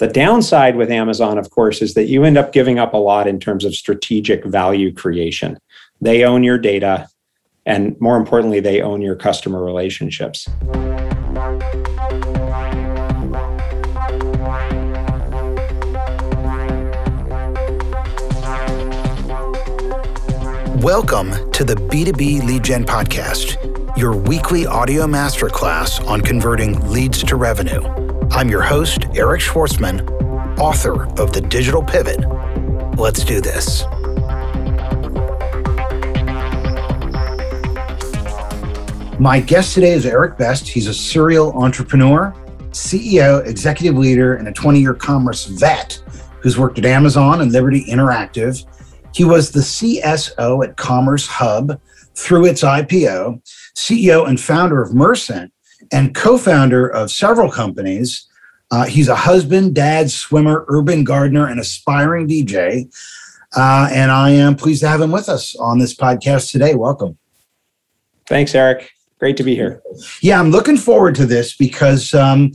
The downside with Amazon, of course, is that you end up giving up a lot in terms of strategic value creation. They own your data, and more importantly, they own your customer relationships. Welcome to the B2B Lead Gen Podcast, your weekly audio masterclass on converting leads to revenue. I'm your host, Eric Schwartzman, author of The Digital Pivot. Let's do this. My guest today is Eric Best. He's a serial entrepreneur, CEO, executive leader, and a 20 year commerce vet who's worked at Amazon and Liberty Interactive. He was the CSO at Commerce Hub through its IPO, CEO and founder of Mercent, and co founder of several companies. Uh, he's a husband, dad, swimmer, urban gardener, and aspiring DJ. Uh, and I am pleased to have him with us on this podcast today. Welcome. Thanks, Eric. Great to be here. Yeah, I'm looking forward to this because um,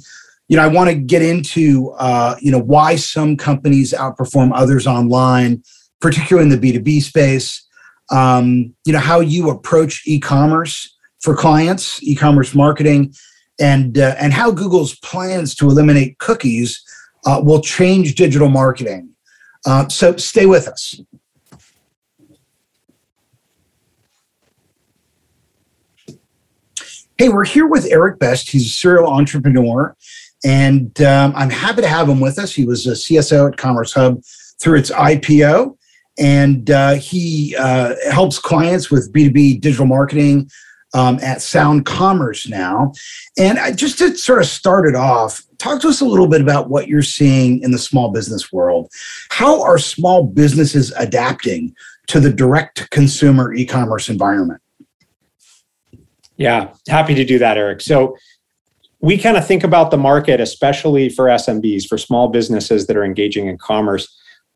you know I want to get into uh, you know why some companies outperform others online, particularly in the B2B space. Um, you know how you approach e-commerce for clients, e-commerce marketing, and uh, and how Google's plans to eliminate cookies uh, will change digital marketing. Uh, so stay with us. Hey, we're here with Eric Best. He's a serial entrepreneur, and um, I'm happy to have him with us. He was a CSO at Commerce Hub through its IPO, and uh, he uh, helps clients with B2B digital marketing um, at Sound Commerce now. And just to sort of start it off, talk to us a little bit about what you're seeing in the small business world. How are small businesses adapting to the direct consumer e commerce environment? Yeah, happy to do that, Eric. So we kind of think about the market, especially for SMBs, for small businesses that are engaging in commerce,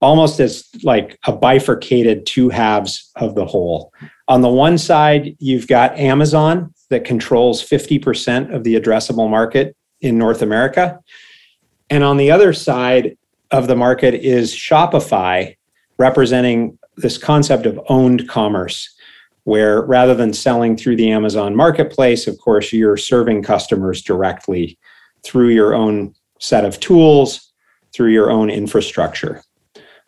almost as like a bifurcated two halves of the whole. On the one side, you've got Amazon that controls 50% of the addressable market in North America. And on the other side of the market is Shopify, representing this concept of owned commerce where rather than selling through the Amazon marketplace, of course, you're serving customers directly through your own set of tools, through your own infrastructure.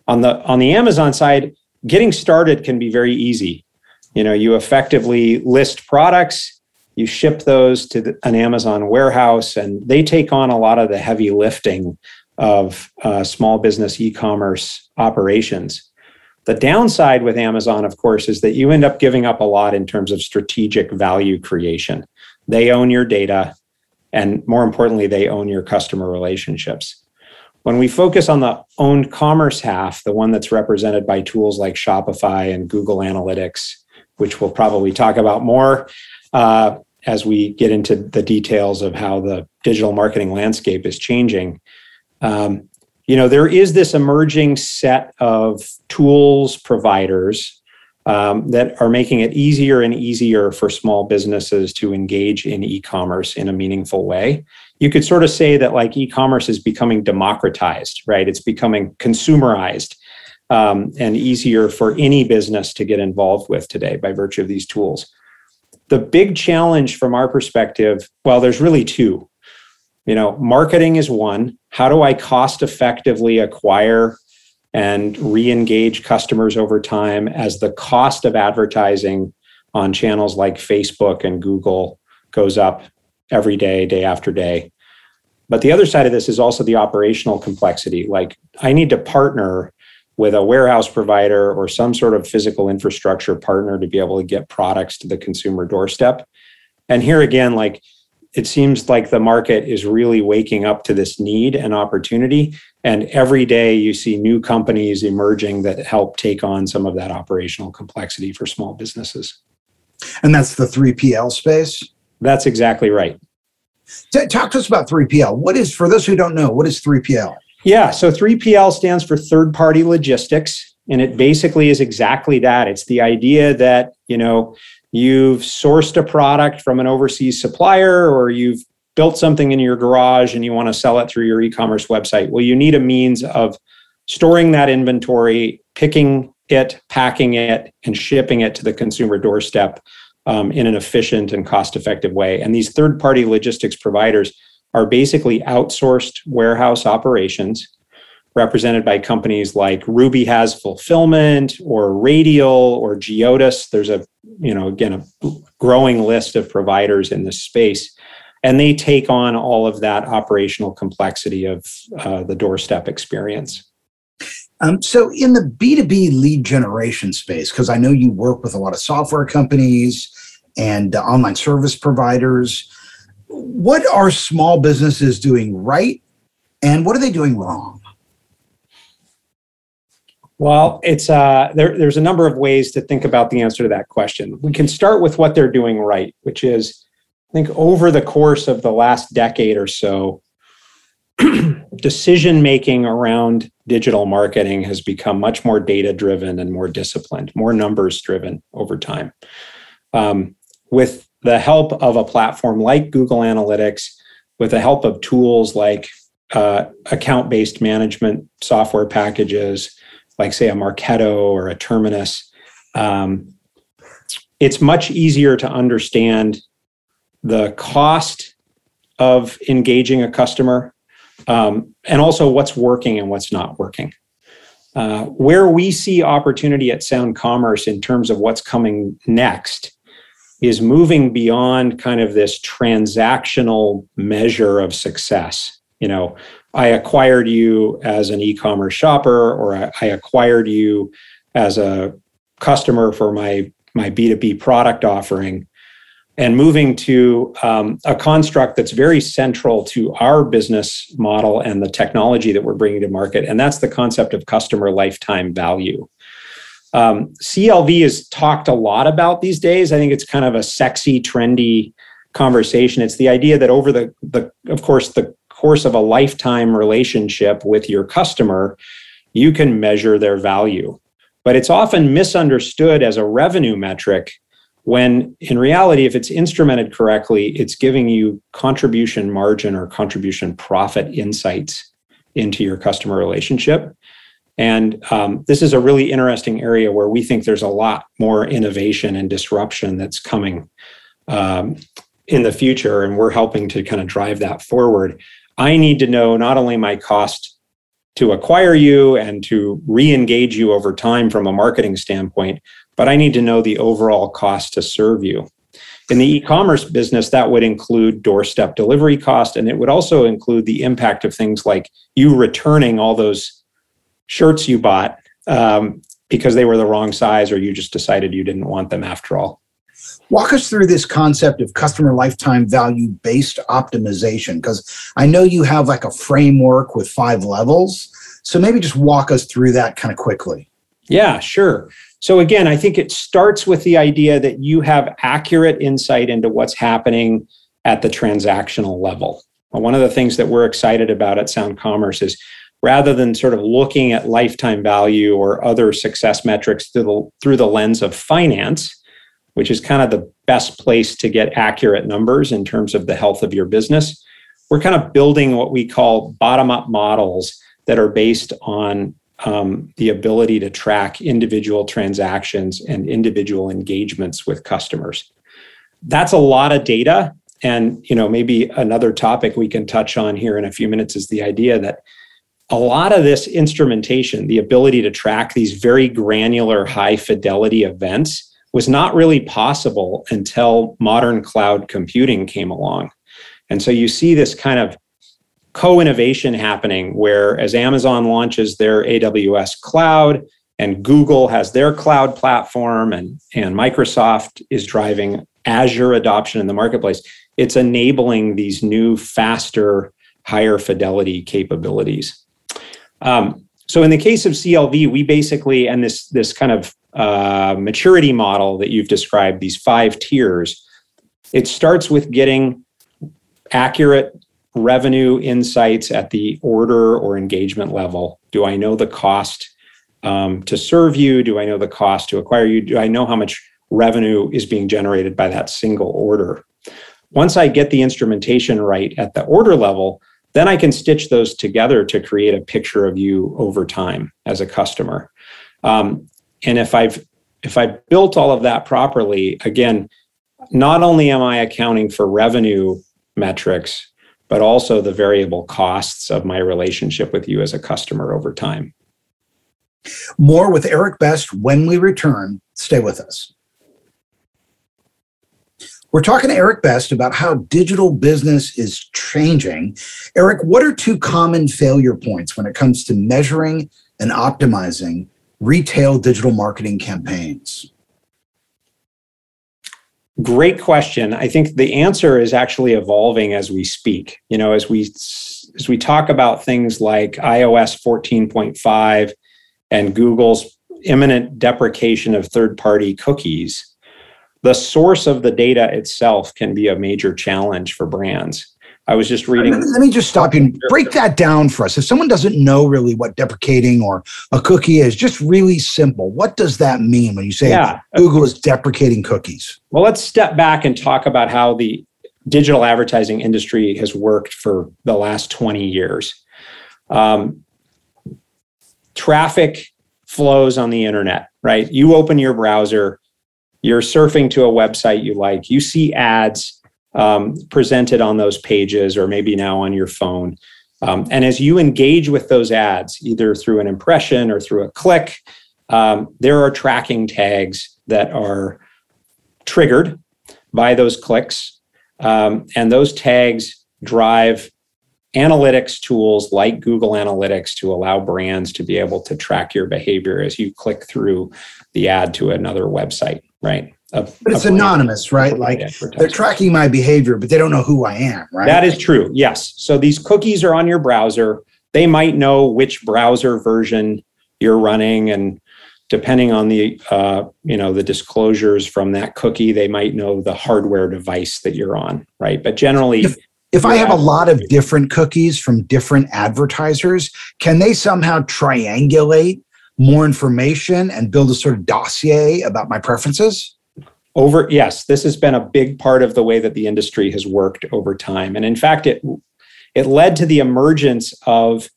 On the on the Amazon side, getting started can be very easy. You know, you effectively list products, you ship those to the, an Amazon warehouse, and they take on a lot of the heavy lifting of uh, small business e-commerce operations. The downside with Amazon, of course, is that you end up giving up a lot in terms of strategic value creation. They own your data, and more importantly, they own your customer relationships. When we focus on the owned commerce half, the one that's represented by tools like Shopify and Google Analytics, which we'll probably talk about more uh, as we get into the details of how the digital marketing landscape is changing. Um, you know there is this emerging set of tools providers um, that are making it easier and easier for small businesses to engage in e-commerce in a meaningful way. You could sort of say that like e-commerce is becoming democratized right? It's becoming consumerized um, and easier for any business to get involved with today by virtue of these tools. The big challenge from our perspective well there's really two. You know marketing is one. How do i cost effectively acquire and re-engage customers over time as the cost of advertising on channels like facebook and google goes up every day day after day? But the other side of this is also the operational complexity. Like i need to partner with a warehouse provider or some sort of physical infrastructure partner to be able to get products to the consumer doorstep and here again like it seems like the market is really waking up to this need and opportunity. And every day you see new companies emerging that help take on some of that operational complexity for small businesses. And that's the 3PL space? That's exactly right. Talk to us about 3PL. What is, for those who don't know, what is 3PL? Yeah, so 3PL stands for third party logistics. And it basically is exactly that. It's the idea that, you know, you've sourced a product from an overseas supplier or you've built something in your garage and you want to sell it through your e-commerce website. Well, you need a means of storing that inventory, picking it, packing it, and shipping it to the consumer doorstep um, in an efficient and cost-effective way. And these third-party logistics providers are basically outsourced warehouse operations represented by companies like Ruby has fulfillment or Radial or Geodis. There's a, you know, again, a growing list of providers in this space. And they take on all of that operational complexity of uh, the doorstep experience. Um, so, in the B2B lead generation space, because I know you work with a lot of software companies and uh, online service providers, what are small businesses doing right and what are they doing wrong? Well, it's uh, there, there's a number of ways to think about the answer to that question. We can start with what they're doing right, which is, I think, over the course of the last decade or so, decision making around digital marketing has become much more data driven and more disciplined, more numbers driven over time. Um, with the help of a platform like Google Analytics, with the help of tools like uh, account based management software packages, like say a Marketo or a Terminus, um, it's much easier to understand the cost of engaging a customer um, and also what's working and what's not working. Uh, where we see opportunity at Sound Commerce in terms of what's coming next is moving beyond kind of this transactional measure of success. You know, I acquired you as an e-commerce shopper, or I, I acquired you as a customer for my my B2B product offering, and moving to um, a construct that's very central to our business model and the technology that we're bringing to market, and that's the concept of customer lifetime value. Um, CLV is talked a lot about these days. I think it's kind of a sexy, trendy conversation. It's the idea that over the, the of course, the course of a lifetime relationship with your customer, you can measure their value. But it's often misunderstood as a revenue metric when in reality, if it's instrumented correctly, it's giving you contribution margin or contribution profit insights into your customer relationship. And um, this is a really interesting area where we think there's a lot more innovation and disruption that's coming um, in the future. And we're helping to kind of drive that forward. I need to know not only my cost to acquire you and to re engage you over time from a marketing standpoint, but I need to know the overall cost to serve you. In the e commerce business, that would include doorstep delivery cost, and it would also include the impact of things like you returning all those shirts you bought um, because they were the wrong size or you just decided you didn't want them after all. Walk us through this concept of customer lifetime value based optimization, because I know you have like a framework with five levels. So maybe just walk us through that kind of quickly. Yeah, sure. So again, I think it starts with the idea that you have accurate insight into what's happening at the transactional level. one of the things that we're excited about at Sound Commerce is rather than sort of looking at lifetime value or other success metrics through the, through the lens of finance, which is kind of the best place to get accurate numbers in terms of the health of your business. We're kind of building what we call bottom up models that are based on um, the ability to track individual transactions and individual engagements with customers. That's a lot of data. And you know, maybe another topic we can touch on here in a few minutes is the idea that a lot of this instrumentation, the ability to track these very granular, high fidelity events, was not really possible until modern cloud computing came along. And so you see this kind of co-innovation happening where as Amazon launches their AWS cloud and Google has their cloud platform and, and Microsoft is driving Azure adoption in the marketplace, it's enabling these new, faster, higher fidelity capabilities. Um, so in the case of CLV, we basically, and this, this kind of uh, maturity model that you've described, these five tiers, it starts with getting accurate revenue insights at the order or engagement level. Do I know the cost um, to serve you? Do I know the cost to acquire you? Do I know how much revenue is being generated by that single order? once I get the instrumentation right at the order level, then I can stitch those together to create a picture of you over time as a customer. Um, and if I've if I've built all of that properly, again, not only am I accounting for revenue metrics, but also the variable costs of my relationship with you as a customer over time. More with Eric Best when we return. Stay with us. We're talking to Eric Best about how digital business is changing. Eric, what are two common failure points when it comes to measuring and optimizing retail digital marketing campaigns? Great question. I think the answer is actually evolving as we speak. You know, as we as we talk about things like iOS 14.5 and Google's imminent deprecation of third-party cookies, the source of the data itself can be a major challenge for brands. I was just reading. Let me just stop you and break that down for us. If someone doesn't know really what deprecating or a cookie is, just really simple. What does that mean when you say yeah. Google is deprecating cookies? Well, let's step back and talk about how the digital advertising industry has worked for the last 20 years. Um, traffic flows on the internet, right? You open your browser, you're surfing to a website you like, you see ads um, presented on those pages or maybe now on your phone. Um, and as you engage with those ads, either through an impression or through a click, um, there are tracking tags that are triggered by those clicks. Um, and those tags drive analytics tools like Google Analytics to allow brands to be able to track your behavior as you click through the ad to another website right? But it's anonymous, right? Like they're tracking my behavior, but they don't know who I am, right? That is true. Yes. So these cookies are on your browser. They might know which browser version you're running, and depending on the uh, you know the disclosures from that cookie, they might know the hardware device that you're on, right? But generally. If, if I have a lot of different cookies from different advertisers, can they somehow triangulate more information and build a sort of dossier about my preferences? Over, yes, this has been a big part of the way that the industry has worked over time. And in fact, it, it led to the emergence of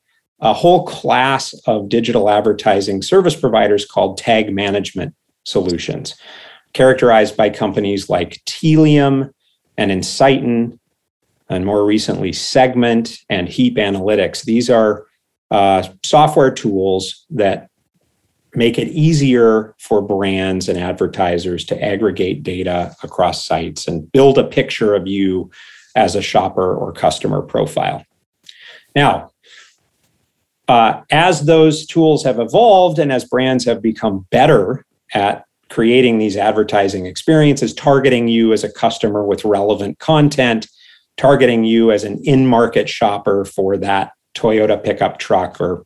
a whole class of digital advertising service providers called tag management solutions, characterized by companies like Tealium and Ensighten, and more recently Segment and Heap Analytics. These are uh, software tools that make it easier for brands and advertisers to aggregate data across sites and build a picture of you as a shopper or customer profile. Now, uh, as those tools have evolved and as brands have become better at creating these advertising experiences, targeting you as a customer with relevant content, targeting you as an in market shopper for that Toyota pickup truck or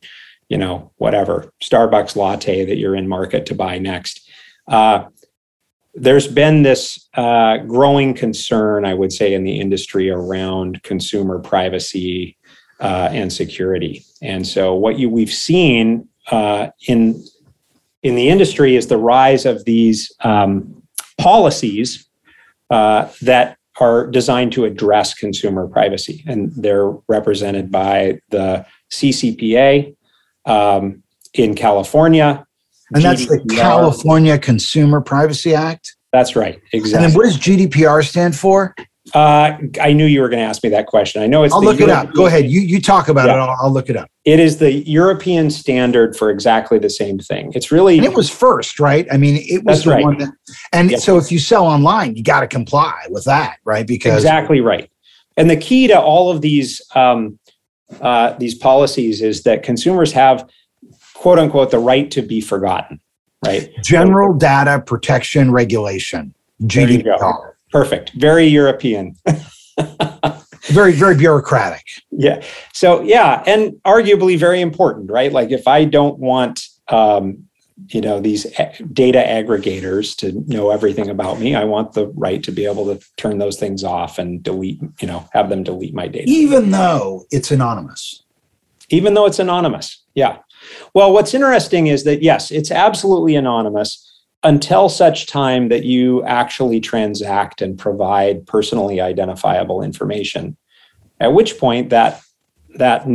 you know, whatever Starbucks latte that you're in market to buy next. Uh, there's been this uh, growing concern, I would say, in the industry around consumer privacy uh, and security. And so, what you we've seen uh, in in the industry is the rise of these um, policies uh, that are designed to address consumer privacy, and they're represented by the CCPA, um, in California. And that's GDPR. the California Consumer Privacy Act? That's right. Exactly. And then what does GDPR stand for? Uh, I knew you were going to ask me that question. I know it's. I'll look European, it up. Go ahead. You you talk about yeah. it. I'll, I'll, look it up. It is the European standard for exactly the same thing. It's really. And it was first, right? I mean, it was the right. one that. And so, if you sell online, you got to comply with that, right? Because exactly right. And the key to all of these um, uh, these policies is that consumers have quote unquote the right to be forgotten right? General data protection regulation gdpr perfect. Very european. Very very bureaucratic. Yeah. So yeah and arguably very important right? Like if i don't want um, you know these data aggregators to know everything about me i want the right to be able to turn those things off and delete you know have them delete my data even though it's anonymous even though it's anonymous yeah well what's interesting is that yes it's absolutely anonymous until such time that you actually transact and provide personally identifiable information. At which point that that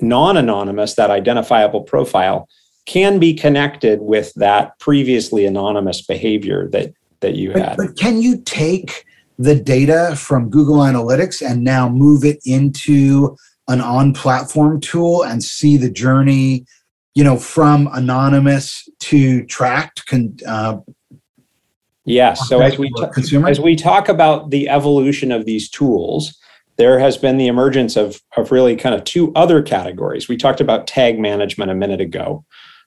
non-anonymous, that identifiable profile can be connected with that previously anonymous behavior that that you had. But, but can you take the data from Google Analytics and now move it into an on-platform tool and see the journey, you know, from anonymous to tracked? Con, uh, yes. So as we ta- as we talk about the evolution of these tools, there has been the emergence of of really kind of two other categories. We talked about tag management a minute ago.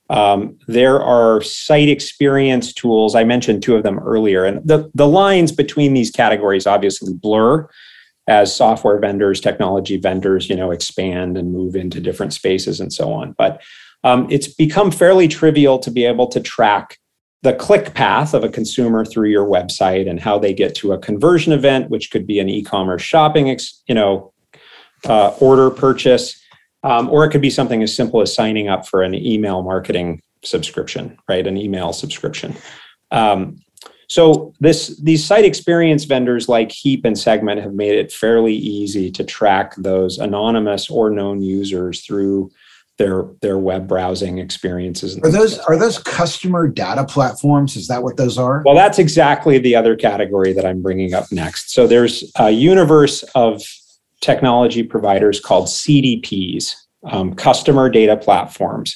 Um, there are site experience tools. I mentioned two of them earlier, and the, the lines between these categories obviously blur as software vendors, technology vendors, you know, expand and move into different spaces and so on. But um, it's become fairly trivial to be able to track the click path of a consumer through your website and how they get to a conversion event, which could be an e-commerce shopping, you know, uh, order purchase um, or it could be something as simple as signing up for an email marketing subscription, right? An email subscription. Um, so this these site experience vendors like Heap and Segment have made it fairly easy to track those anonymous or known users through their their web browsing experiences. Are those are those customer data platforms? Is that what those are? Well, that's exactly the other category that I'm bringing up next. So there's a universe of technology providers called CDPs, um, customer data platforms.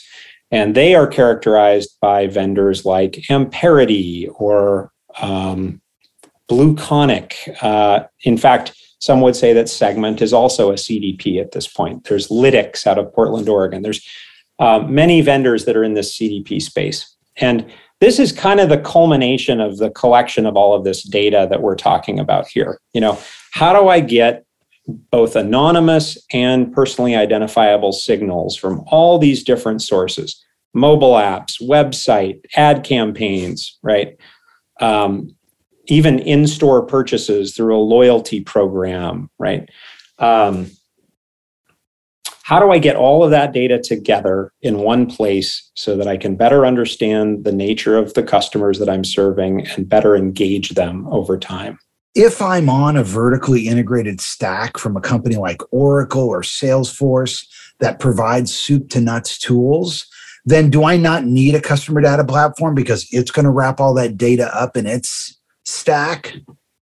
And they are characterized by vendors like Amperity or um, BlueConic. Uh, in fact, some would say that Segment is also a CDP at this point. There's Lytics out of Portland, Oregon. There's uh, many vendors that are in this CDP space. And this is kind of the culmination of the collection of all of this data that we're talking about here. You know, how do I get both anonymous and personally identifiable signals from all these different sources mobile apps, website, ad campaigns, right? Um, even in store purchases through a loyalty program, right? Um, how do I get all of that data together in one place so that I can better understand the nature of the customers that I'm serving and better engage them over time? If I'm on a vertically integrated stack from a company like Oracle or Salesforce that provides soup to nuts tools, then do I not need a customer data platform because it's going to wrap all that data up in its stack?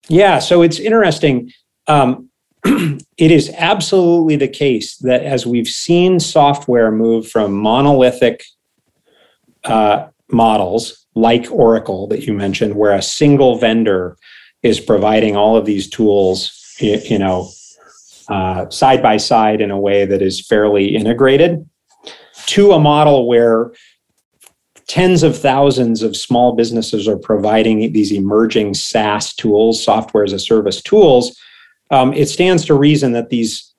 Yeah, so it's interesting. Um, it is absolutely the case that as we've seen software move from monolithic uh, models like Oracle that you mentioned, where a single vendor is providing all of these tools, you know, uh, side by side in a way that is fairly integrated to a model where tens of thousands of small businesses are providing these emerging SaaS tools, software as a service tools. Um, it stands to reason that these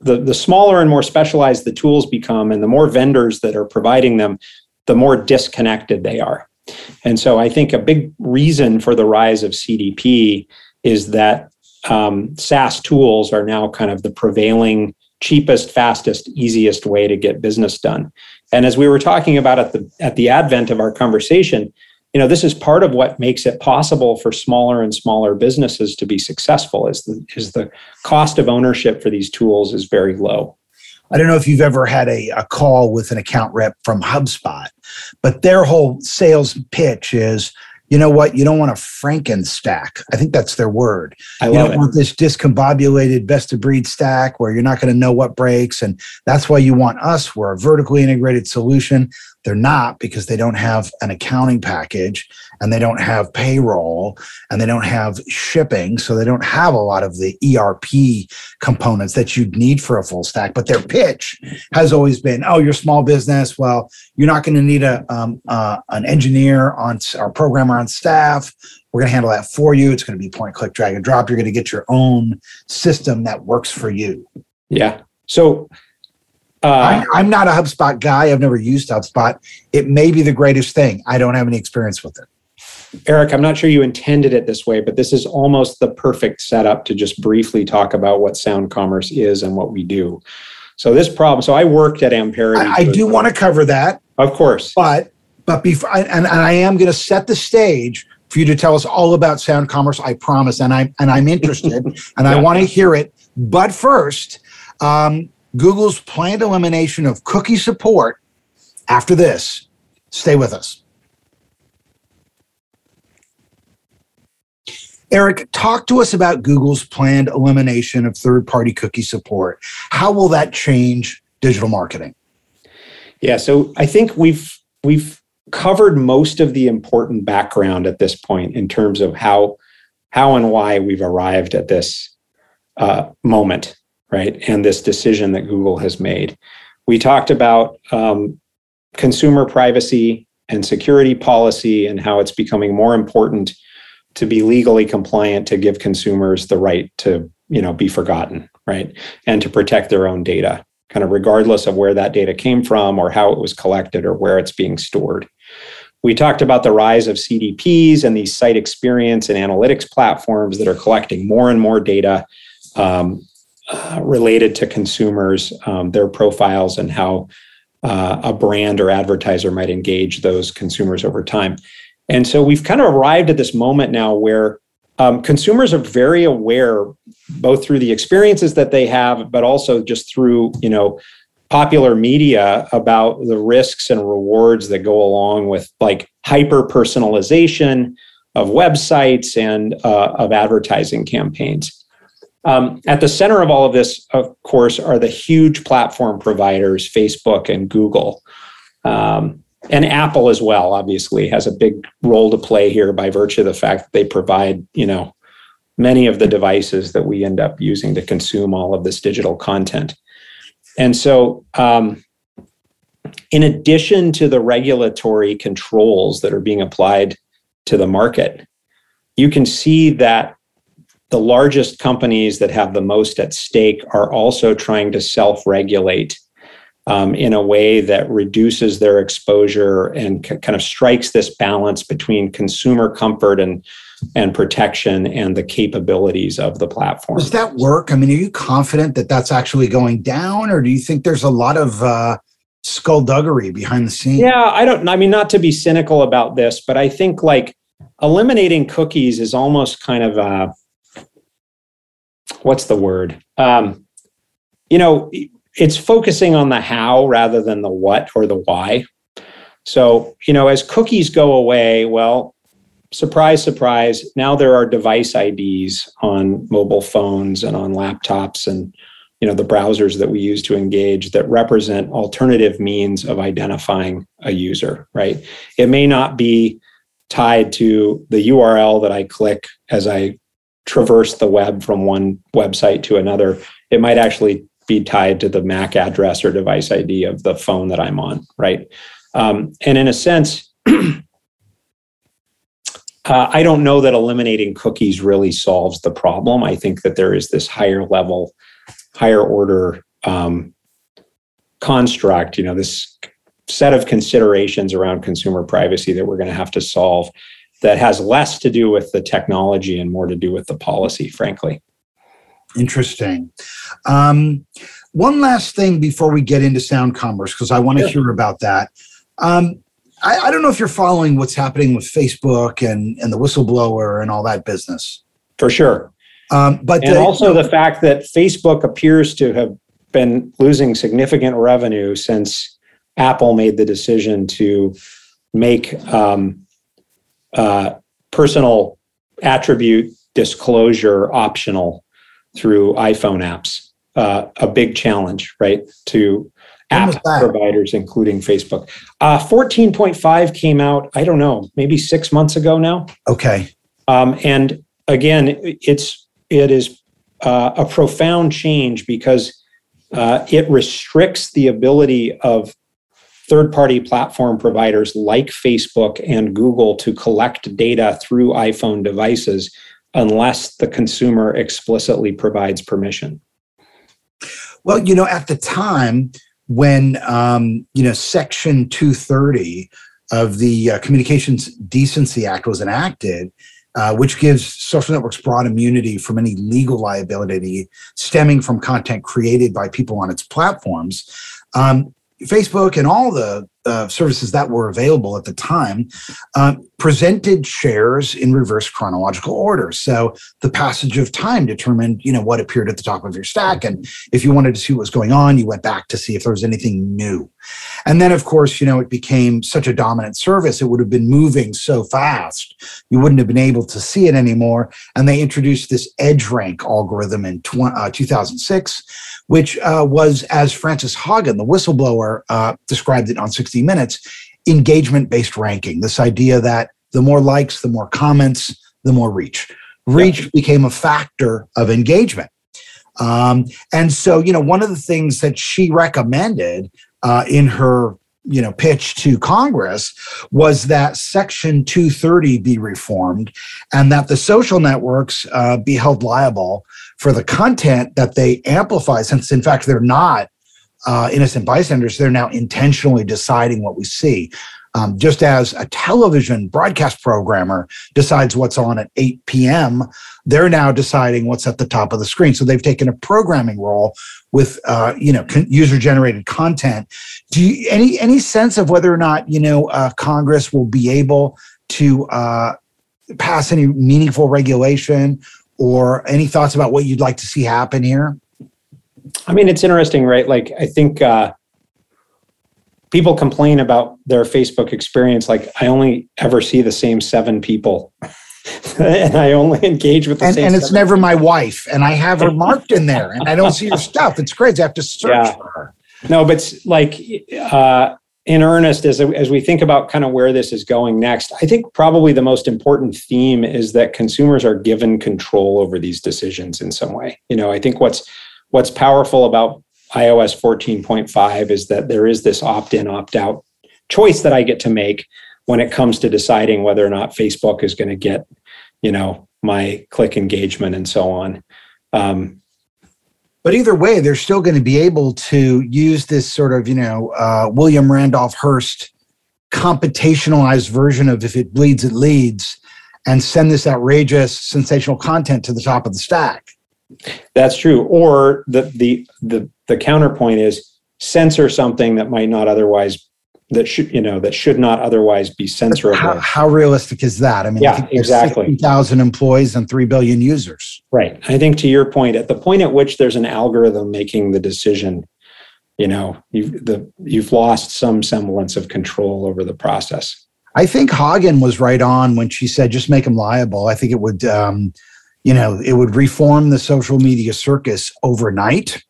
the, the smaller and more specialized the tools become and the more vendors that are providing them the more disconnected they are and so I think a big reason for the rise of CDP is that um, SaaS tools are now kind of the prevailing cheapest, fastest, easiest way to get business done. And as we were talking about at the at the advent of our conversation, you know, this is part of what makes it possible for smaller and smaller businesses to be successful is the is the cost of ownership for these tools is very low. I don't know if you've ever had a, a call with an account rep from HubSpot, but their whole sales pitch is you know what? You don't want a Franken stack. I think that's their word. I you don't it. want this discombobulated best of breed stack where you're not going to know what breaks. And that's why you want us. We're a vertically integrated solution. They're not because they don't have an accounting package and they don't have payroll and they don't have shipping. So they don't have a lot of the ERP components that you'd need for a full stack. But their pitch has always been oh, you're small business. Well, you're not going to need a um, uh, an engineer on our programmer on staff. We're going to handle that for you. It's going to be point, click, drag, and drop. You're going to get your own system that works for you. Yeah. So uh, I, am not a HubSpot guy. I've never used HubSpot. It may be the greatest thing. I don't have any experience with it. Eric, I'm not sure you intended it this way, but this is almost the perfect setup to just briefly talk about what sound commerce is and what we do. So this problem. So I worked at Amperity. I, I do want to cover that, of course. But But before, and, and I am going to set the stage for you to tell us all about sound commerce. I promise, and I and I'm interested, and yeah. I want to hear it. But first, um, Google's planned elimination of cookie support. After this, stay with us. Eric, talk to us about Google's planned elimination of third party cookie support. How will that change digital marketing? Yeah, so I think we've we've covered most of the important background at this point in terms of how how and why we've arrived at this uh, moment, right? And this decision that Google has made. We talked about um, consumer privacy and security policy and how it's becoming more important to be legally compliant to give consumers the right to you know be forgotten right and to protect their own data kind of regardless of where that data came from or how it was collected or where it's being stored we talked about the rise of cdps and these site experience and analytics platforms that are collecting more and more data um, uh, related to consumers um, their profiles and how uh, a brand or advertiser might engage those consumers over time and so we've kind of arrived at this moment now where um, consumers are very aware, both through the experiences that they have, but also just through you know popular media about the risks and rewards that go along with like hyper personalization of websites and uh, of advertising campaigns. Um, at the center of all of this, of course, are the huge platform providers, Facebook and Google. Um, and Apple as well, obviously, has a big role to play here by virtue of the fact that they provide, you know, many of the devices that we end up using to consume all of this digital content. And so, um, in addition to the regulatory controls that are being applied to the market, you can see that the largest companies that have the most at stake are also trying to self regulate um, in a way that reduces their exposure and c- kind of strikes this balance between consumer comfort and and protection and the capabilities of the platform. Does that work? I mean, are you confident that that's actually going down, or do you think there's a lot of uh, skullduggery behind the scenes? Yeah, I don't. I mean, not to be cynical about this, but I think like eliminating cookies is almost kind of a what's the word? Um, you know, it's focusing on the how rather than the what or the why. So, you know, as cookies go away, well, surprise, surprise, now there are device IDs on mobile phones and on laptops and you know the browsers that we use to engage that represent alternative means of identifying a user, right? It may not be tied to the URL that I click as I traverse the web from one website to another. It might actually be tied to the MAC address or device ID of the phone that I'm on, right? Um, and in a sense, uh, I don't know that eliminating cookies really solves the problem. I think that there is this higher level, higher order um, construct, you know, this set of considerations around consumer privacy that we're going to have to solve that has less to do with the technology and more to do with the policy, frankly. Interesting. Um, one last thing before we get into sound commerce, because I want to yeah. hear about that. Um, I, I, don't know if you're following what's happening with Facebook and, and the whistleblower and all that business. For sure. Um, but and the, also the fact that Facebook appears to have been losing significant revenue since Apple made the decision to make um, uh, personal attribute disclosure optional through iPhone apps. Uh, a big challenge, right, to app providers, including Facebook. Uh, 14.5 came out, I don't know, maybe six months ago now. Okay. Um, and again, it's it is uh, a profound change because uh, it restricts the ability of third-party platform providers like Facebook and Google to collect data through iPhone devices unless the consumer explicitly provides permission. Well, you know, at the time when, um, you know, Section 230 of the uh, Communications Decency Act was enacted, uh, which gives social networks broad immunity from any legal liability stemming from content created by people on its platforms. Um, Facebook and all the uh, services that were available at the time uh, presented shares in reverse chronological order. So the passage of time determined, you know, what appeared at the top of your stack, and if you wanted to see what was going on, you went back to see if there was anything new. And then, of course, you know, it became such a dominant service; it would have been moving so fast, you wouldn't have been able to see it anymore. And they introduced this edge rank algorithm in tw- uh, 2006 which uh, was, as Frances Haugen, the whistleblower, uh, described it on 60 Minutes, engagement based ranking. This idea that the more likes, the more comments, the more reach. Reach yeah. became a factor of engagement. Um, and so, you know, one of the things that she recommended uh, in her you know pitch to congress was that section 230 be reformed and that the social networks uh, be held liable for the content that they amplify, since in fact they're not uh, innocent bystanders, they're now intentionally deciding what we see. Um, just as a television broadcast programmer decides what's on at 8 p.m., they're now deciding what's at the top of the screen. So they've taken a programming role with uh, you know con- user generated content. Do you any any sense of whether or not you know uh, Congress will be able to uh, pass any meaningful regulation or any thoughts about what you'd like to see happen here? I mean, it's interesting, right? Like, I think uh, people complain about their Facebook experience. Like, I only ever see the same seven people. and I only engage with the and, same. And it's never my wife, and I have her marked in there, and I don't see her stuff. It's crazy. I have to search yeah. for her. No, but like uh, in earnest as, as we think about kind of where this is going next, I think probably the most important theme is that consumers are given control over these decisions in some way. You know, I think what's what's powerful about iOS 14.5 is that there is this opt-in, opt-out choice that I get to make when it comes to deciding whether or not Facebook is going to get, you know, my click engagement and so on. Um, but either way, they're still going to be able to use this sort of, you know, uh, William Randolph Hearst computationalized version of if it bleeds, it leads, and send this outrageous, sensational content to the top of the stack. That's true. Or the the the the counterpoint is censor something that might not otherwise that should you know that should not otherwise be censorable. How, how realistic is that? I mean, yeah, I exactly. Thousand employees and three billion users. Right. I think to your point, at the point at which there's an algorithm making the decision, you know, you've the you've lost some semblance of control over the process. I think Haugen was right on when she said just make them liable. I think it would, um, you know, it would reform the social media circus overnight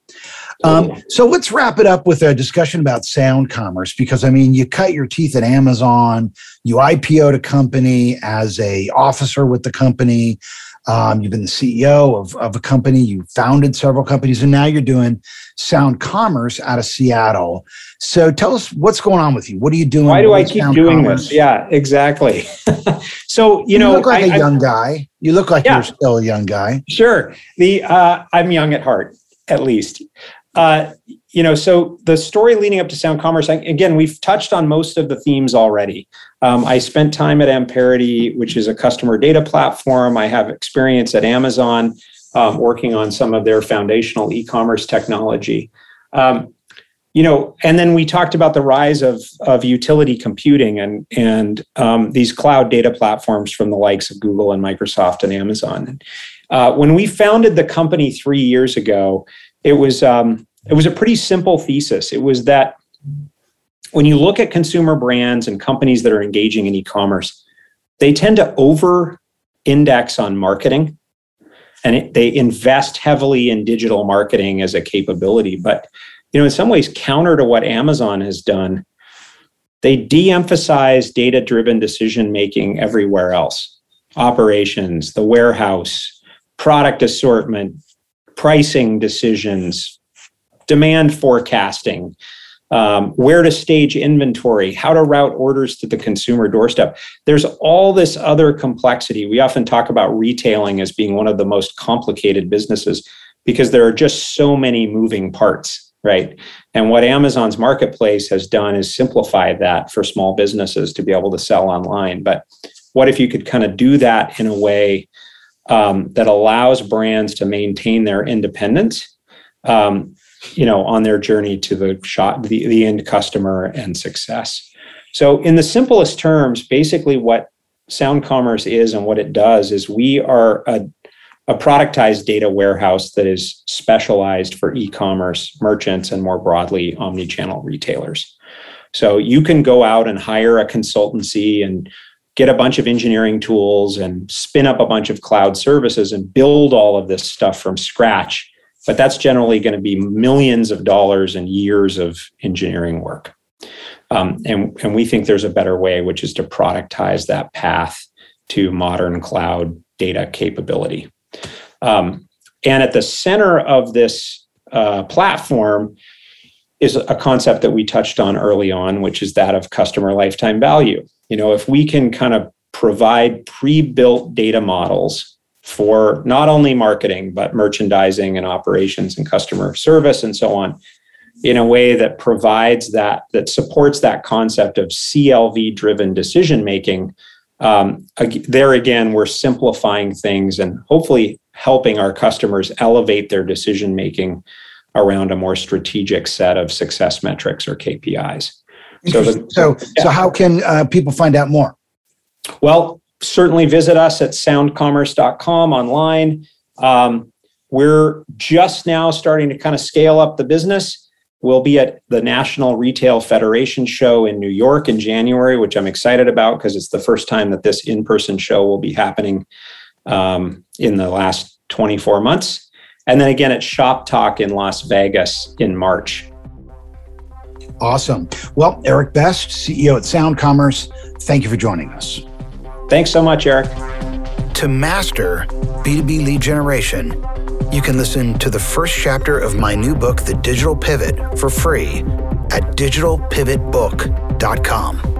um, so let's wrap it up with a discussion about sound commerce because I mean, you cut your teeth at Amazon, you IPO'd a company as a officer with the company. Um, you've been the CEO of, of a company, you founded several companies, and now you're doing sound commerce out of Seattle. So tell us what's going on with you. What are you doing? Why do I keep doing commerce? this? Yeah, exactly. so you, you know, look like I, a young I, guy. You look like yeah, you're still a young guy. Sure. The uh, I'm young at heart, at least. Uh, you know, so the story leading up to Sound Commerce, again, we've touched on most of the themes already. Um, I spent time at Amperity, which is a customer data platform. I have experience at Amazon um, working on some of their foundational e-commerce technology. Um, you know, and then we talked about the rise of, of utility computing and, and um, these cloud data platforms from the likes of Google and Microsoft and Amazon. Uh, when we founded the company three years ago, it was um, it was a pretty simple thesis. It was that when you look at consumer brands and companies that are engaging in e-commerce, they tend to over index on marketing and it, they invest heavily in digital marketing as a capability but you know in some ways counter to what amazon has done they de-emphasize data-driven decision making everywhere else operations the warehouse product assortment pricing decisions demand forecasting, um, where to stage inventory, how to route orders to the consumer doorstep. There's all this other complexity. We often talk about retailing as being one of the most complicated businesses because there are just so many moving parts, right? And what Amazon's marketplace has done is simplify that for small businesses to be able to sell online. But what if you could kind of do that in a way um, that allows brands to maintain their independence um, you know on their journey to the shot the, the end customer and success So, in the simplest terms, basically what Sound Commerce is and what it does is we are a, a productized data warehouse that is specialized for e commerce merchants and more broadly, omni channel retailers. So, you can go out and hire a consultancy and get a bunch of engineering tools and spin up a bunch of cloud services and build all of this stuff from scratch. But that's generally going to be millions of dollars and years of engineering work. Um, and, and we think there's a better way, which is to productize that path to modern cloud data capability. Um, and at the center of this uh, platform is a concept that we touched on early on, which is that of customer lifetime value. You know, if we can kind of provide pre-built data models for not only marketing but merchandising and operations and customer service and so on in a way that provides that that supports that concept of CLV driven decision making um, there again we're simplifying things and hopefully helping our customers elevate their decision making around a more strategic set of success metrics or KPIs. So, the, so, yeah. so how can uh, people find out more? Well, certainly visit us at soundcommerce.com online. Um, we're just now starting to kind of scale up the business. We'll be at the National Retail Federation show in New York in January, which I'm excited about because it's the first time that this in person show will be happening um, in the last 24 months. And then again at Shop Talk in Las Vegas in March. Awesome. Well, Eric Best, CEO at Sound Commerce, thank you for joining us. Thanks so much, Eric. To master B2B lead generation, you can listen to the first chapter of my new book, The Digital Pivot, for free at digitalpivotbook.com.